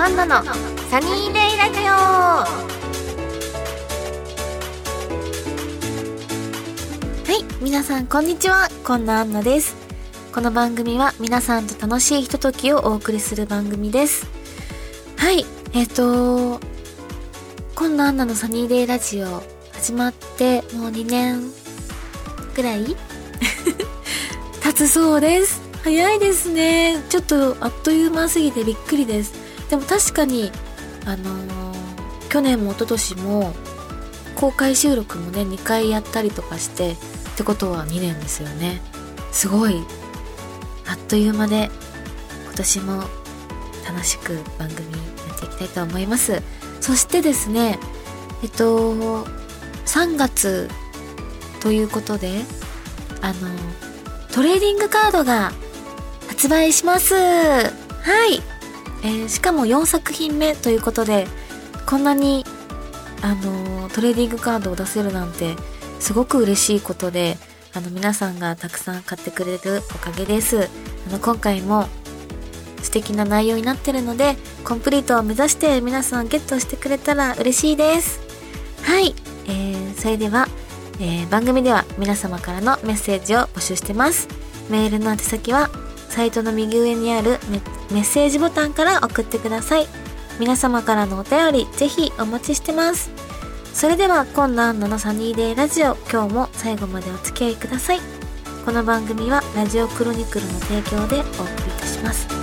アンナのサニーデイラジオ。はい皆さんこんにちは。こんなアンナです。この番組は皆さんと楽しいひとときをお送りする番組です。はいえっ、ー、とこんなアンナのサニーデイラジオ始まってもう2年ぐらい？経つそうです。早いですね。ちょっとあっという間すぎてびっくりです。でも確かにあのー、去年も一昨年も公開収録もね2回やったりとかしてってことは2年ですよね。すごいあっという間で今年も楽しく番組やっていきたいと思います。そしてですねえっと3月ということであのトレーディングカードが発売します。はい、えー、しかも4作品目ということでこんなにあのトレーディングカードを出せるなんてすごく嬉しいことであの皆さんがたくさん買ってくれるおかげです。あの今回も素敵な内容になってるのでコンプリートを目指して皆さんゲットしてくれたら嬉しいです。はい、えー、それでは、えー、番組では皆様からのメッセージを募集してます。メールの宛先はサイトの右上にあるメッセージボタンから送ってください。皆様からのお便り、ぜひお待ちしてます。それでは、今度アンナのサニーデイラジオ、今日も最後までお付き合いください。この番組はラジオクロニクルの提供でお送りいたします。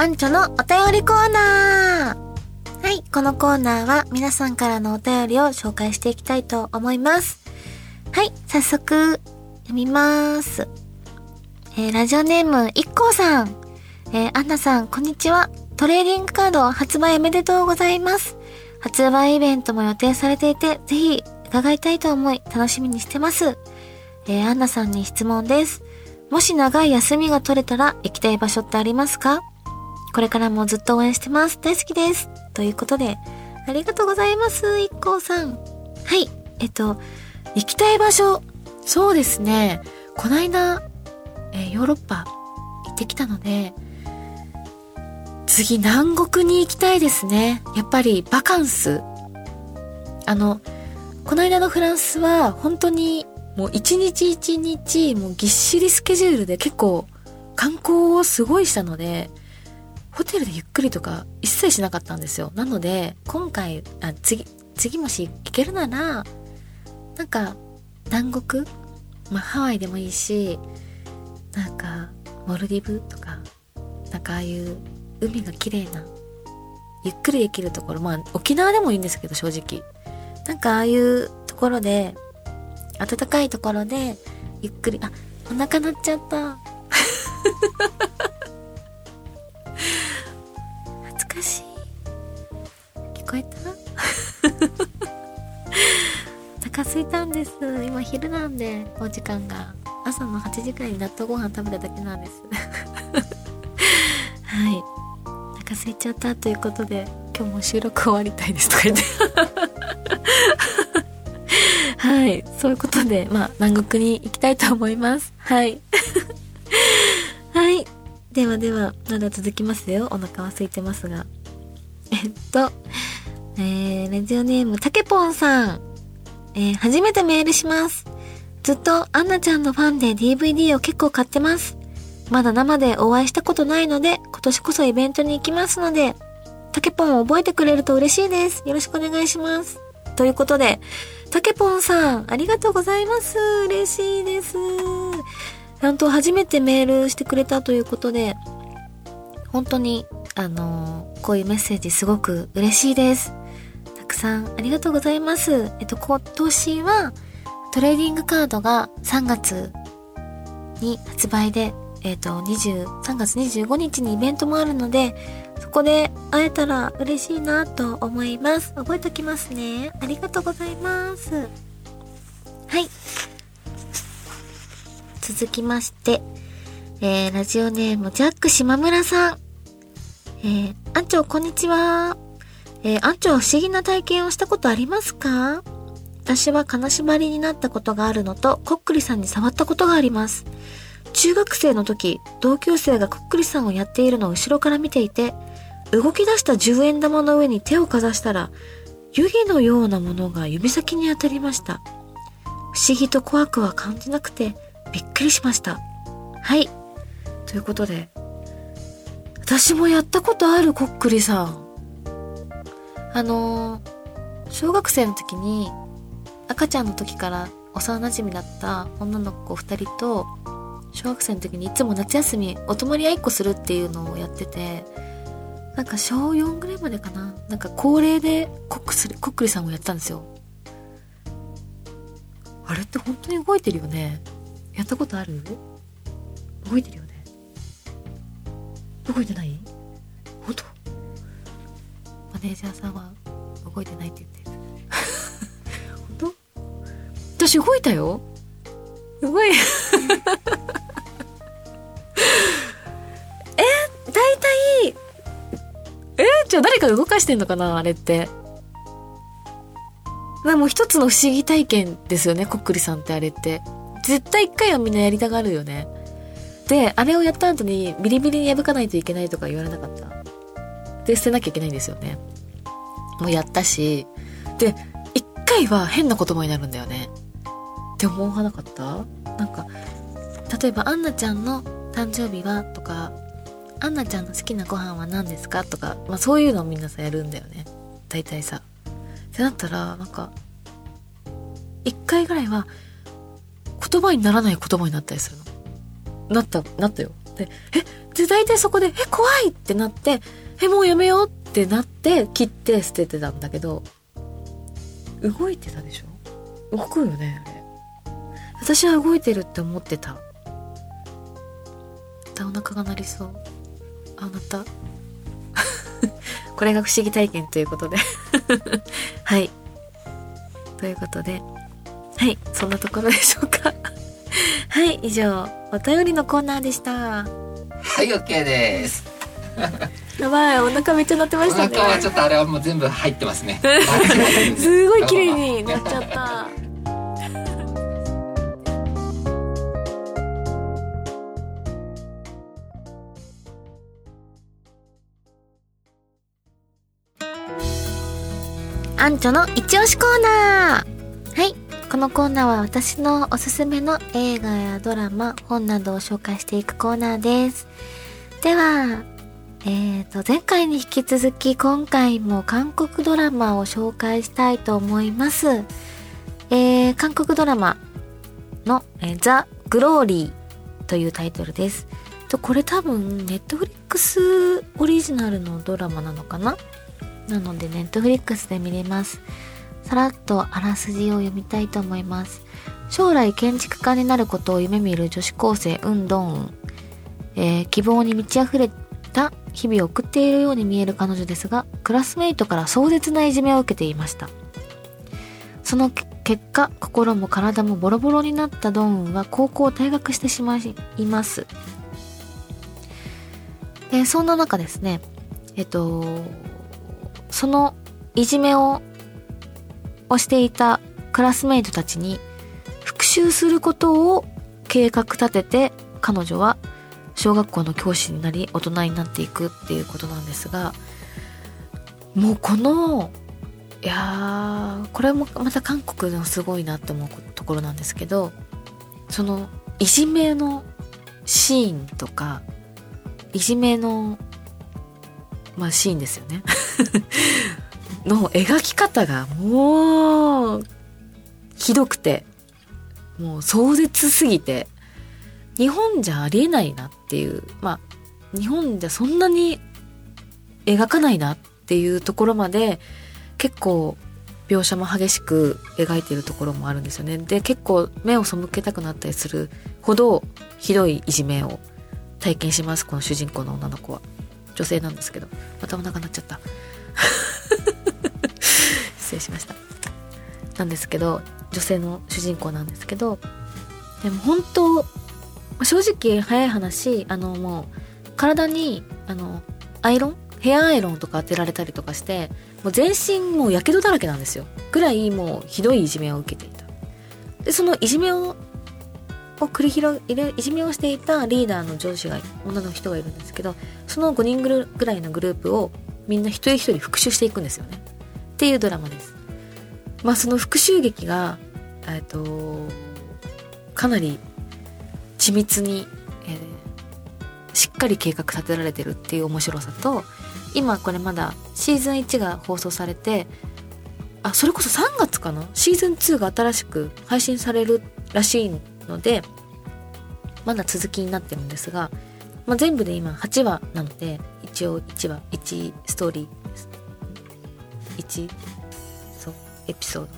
アンチョのお便りコーナーはい、このコーナーは皆さんからのお便りを紹介していきたいと思います。はい、早速、読みます。えー、ラジオネーム、いっこうさん。えー、アンナさん、こんにちは。トレーディングカード発売おめでとうございます。発売イベントも予定されていて、ぜひ伺いたいと思い、楽しみにしてます。えー、アンナさんに質問です。もし長い休みが取れたら行きたい場所ってありますか？これからもずっと応援してます。大好きです。ということで、ありがとうございます、一行さん。はい。えっと、行きたい場所。そうですね。こないだ、えー、ヨーロッパ行ってきたので、次南国に行きたいですね。やっぱりバカンス。あの、この間のフランスは本当にもう一日一日もうぎっしりスケジュールで結構観光をすごいしたので、ホテルでゆっくりとか一切しなかったんですよ。なので、今回、あ、次、次もし行けるなら、なんか、南国まあ、ハワイでもいいし、なんか、モルディブとか、なんかああいう海が綺麗な、ゆっくりできるところ、まあ、沖縄でもいいんですけど、正直。なんかああいうところで、暖かいところで、ゆっくり、あ、お腹鳴っちゃった。いたんです。今昼なんでお時間が。朝の8時くらいに納豆ご飯食べただけなんです。はい。お腹すいちゃったということで今日も収録終わりたいです。とか言って。はい。そういうことでまあ南国に行きたいと思います。はい。はい。ではではまだ続きますよ。お腹は空いてますが。えっとえー、ラジオネーム、たけぽんさん。えー、初めてメールします。ずっとアンナちゃんのファンで DVD を結構買ってます。まだ生でお会いしたことないので、今年こそイベントに行きますので、たけぽんを覚えてくれると嬉しいです。よろしくお願いします。ということで、たけぽんさん、ありがとうございます。嬉しいです。ちゃんと初めてメールしてくれたということで、本当に、あのー、こういうメッセージすごく嬉しいです。くさんありがとうございます。えっと、今年はトレーディングカードが3月に発売で、えっと、20、3月25日にイベントもあるので、そこで会えたら嬉しいなと思います。覚えときますね。ありがとうございます。はい。続きまして、えー、ラジオネームジャック島村さん。えー、あんちょ、こんにちは。えー、アンチョは不思議な体験をしたことありますか？私は金縛りになったことがあるのと、こっくりさんに触ったことがあります。中学生の時、同級生がこっくりさんをやっているのを後ろから見ていて、動き出した10円玉の上に手をかざしたら、湯気のようなものが指先に当たりました。不思議と怖くは感じなくて、びっくりしました。はい。ということで、私もやったことあるこっくりさん。あのー、小学生の時に、赤ちゃんの時から幼馴染だった女の子2人と、小学生の時にいつも夏休みお泊まり合いっこするっていうのをやってて、なんか小4ぐらいまでかな。なんか恒例でコックスコックリさんをやったんですよ。あれって本当に動いてるよね。やったことある？動いてるよね。動いてない？ネージャーさんは動いてないって言ってる。本当？私動いたよ。動い え大体え、じゃあ誰か動かしてんのかな？あれって。でも一つの不思議体験ですよね、こっくりさんってあれって。絶対一回はみんなやりたがるよね。で、あれをやった後にビリビリに破かないといけないとか言われなかった？で、捨てなきゃいけないんですよね。もうやったし。で、一回は変な言葉になるんだよね。って思わなかった？なんか、例えば、アンナちゃんの誕生日は？とか、アンナちゃんの好きなご飯は何ですか？とか、まあそういうのをみんなさやるんだよね。大体さ。ってなったら、なんか、一回ぐらいは、言葉にならない言葉になったりするの。なった、なったよ。で、え、で、大体そこで、え、怖いってなって、え、もうやめようってなって、切って捨ててたんだけど、動いてたでしょ？動くよね、あれ。私は動いてるって思ってた。またお腹が鳴りそう。あなた。これが不思議体験ということで。はい。ということで。はい。そんなところでしょうか。はい。以上お便りのコーナーでした。はい OK です。やばいお腹めっちゃ鳴ってましたねお腹はちょっとあれはもう全部入ってますね すごい綺麗になっちゃったアンチョの一押しコーナーはい。このコーナーは私のおすすめの映画やドラマ、本などを紹介していくコーナーです。では、えーと、前回に引き続き今回も韓国ドラマを紹介したいと思います。えー、韓国ドラマの、えー、ザ・グローリーというタイトルです。と、これ多分、ネットフリックスオリジナルのドラマなのかな？なので、ネットフリックスで見れます。さらっとあらすじを読みたいと思います。将来建築家になることを夢見る女子高生、ウンドン。えー、希望に満ち溢れた日々送っているように見える彼女ですが、クラスメイトから壮絶ないじめを受けていました。その結果、心も体もボロボロになったドンウンは高校を退学してしまいます。で、そんな中ですね、えっと、そのいじめををしていたクラスメイトたちに復讐することを計画立てて彼女は小学校の教師になり大人になっていくっていうことなんですがもうこのいやこれもまた韓国のすごいなって思うところなんですけどそのいじめのシーンとかいじめのまあシーンですよね。の描き方がもうひどくてもう壮絶すぎて日本じゃありえないなっていうまあ日本じゃそんなに描かないなっていうところまで結構描写も激しく描いているところもあるんですよね。で結構目を背けたくなったりするほどひどいいじめを体験しますこの主人公の女の子は。女性なんですけど。またお腹鳴っちゃった。失礼しました。なんですけど女性の主人公なんですけどでも本当正直早い話あのもう体にあのアイロン？ヘアアイロンとか当てられたりとかしてもう全身もうやけどだらけなんですよ。ぐらいもうひどいいじめを受けていた。でそのいじめをを繰り広げいじめをしていたリーダーの上司が女の人がいるんですけどその5人ぐらいのグループをみんな一人一人復讐していくんですよね。っていうドラマです。まあその復讐劇がえっとかなり緻密に、えー、しっかり計画立てられてるっていう面白さと今これまだシーズン1が放送されてあそれこそ3月かな？シーズン2が新しく配信されるらしいのでまだ続きになってるんですが、まあ、全部で今8話なので一応1話1ストーリー1そうエピソード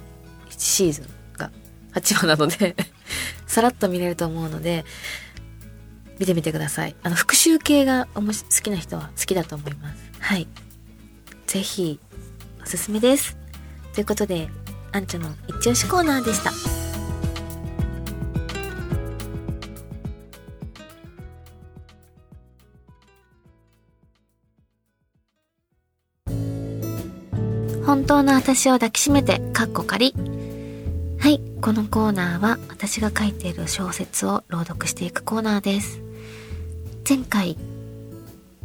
1シーズンが8話なのでさらっと見れると思うので見てみてください。あの復習系が好きな人は好きだと思います。はい。ぜひおすすめです。ということでアンチョの一押しコーナーでした。本当の私を抱きしめて、かっこ仮。はい、このコーナーは私が書いている小説を朗読していくコーナーです。前回、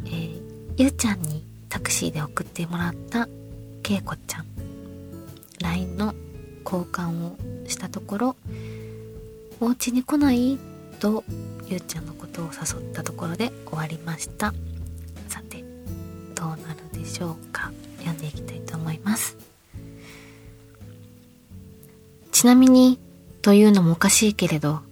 えー、ゆうちゃんにタクシーで送ってもらったけいこちゃん、LINE の交換をしたところ、お家に来ない？とゆうちゃんのことを誘ったところで終わりました。さて、どうなるでしょうか。読んでいきたいと思います。ちなみに、というのもおかしいけれど、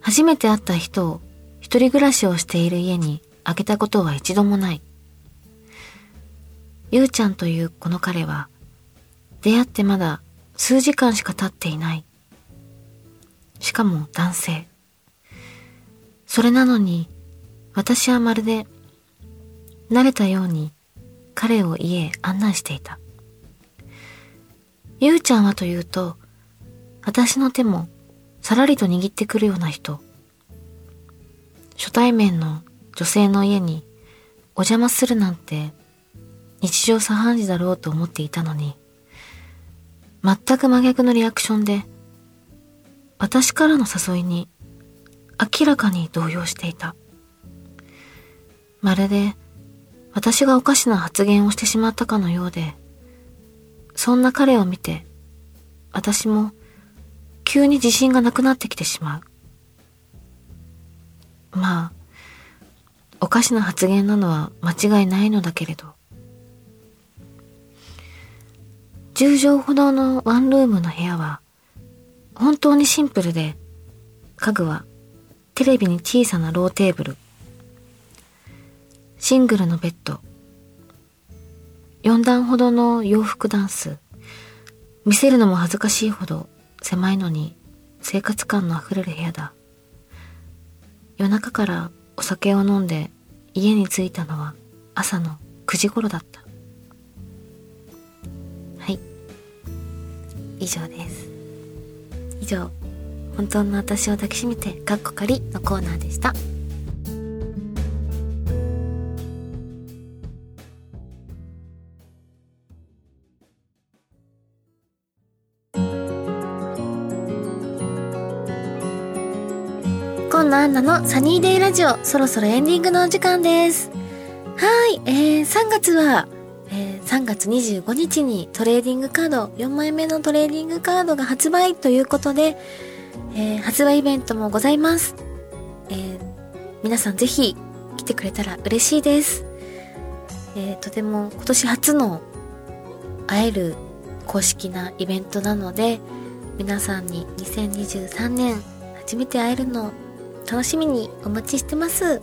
初めて会った人を一人暮らしをしている家にあげたことは一度もない。ゆうちゃんというこの彼は、出会ってまだ数時間しか経っていない。しかも男性。それなのに、私はまるで、慣れたように彼を家へ案内していた。ゆうちゃんはというと、私の手もさらりと握ってくるような人。初対面の女性の家にお邪魔するなんて日常茶飯事だろうと思っていたのに、全く真逆のリアクションで、私からの誘いに明らかに動揺していた。まるで私がおかしな発言をしてしまったかのようで、そんな彼を見て、私も急に自信がなくなってきてしまう。まあ、おかしな発言なのは間違いないのだけれど。10畳ほどのワンルームの部屋は、本当にシンプルで、家具はテレビに小さなローテーブル、シングルのベッド、4段ほどの洋服ダンス、見せるのも恥ずかしいほど狭いのに生活感のあふれる部屋だ。夜中からお酒を飲んで家に着いたのは朝の9時頃だった。はい。以上です。以上、本当の私を抱きしめて、かっこかりのコーナーでした。のアンナのサニーデイラジオ、そろそろエンディングのお時間です。はい、えー、3月は、えー、3月25日にトレーディングカード、4枚目のトレーディングカードが発売ということで、えー、発売イベントもございます。えー、皆さんぜひ来てくれたら嬉しいです。えー、とても今年初の会える公式なイベントなので、皆さんに2023年初めて会えるの楽しみにお待ちしてます。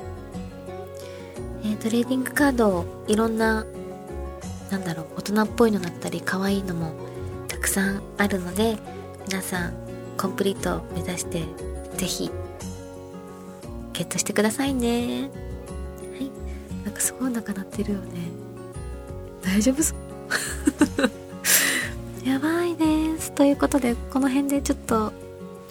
えー、トレーディングカードいろんな、なんだろう、大人っぽいのだったり、可愛いのもたくさんあるので、皆さん、コンプリート目指して、ぜひ、ゲットしてくださいね。はい。なんかすごいお腹鳴ってるよね。大丈夫す やばいです。ということで、この辺でちょっと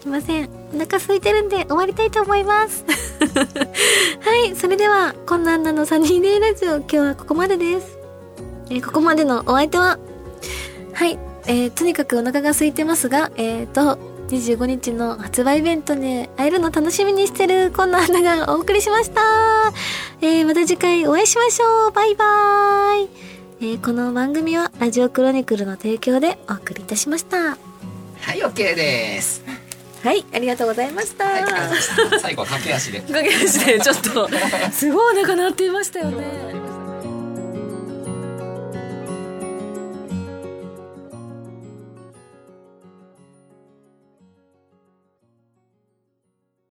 すいません。お腹空いてるんで終わりたいと思います。はい。そそれでは、こんなんなのサニーデイラジオ、今日はここまでです。えーここまでのお相手は、はい、えーとにかくお腹が空いてますが、えーと、25日の発売イベントで会えるの楽しみにしてるこんな花がお送りしました。えーまた次回お会いしましょう。バイバーイ。えーこの番組はラジオクロニクルの提供でお送りいたしました。はい、OK です。はい、ありがとうございました。はい、した最後駆け足で。おかげでちょっとすごいお腹鳴っていましたよね。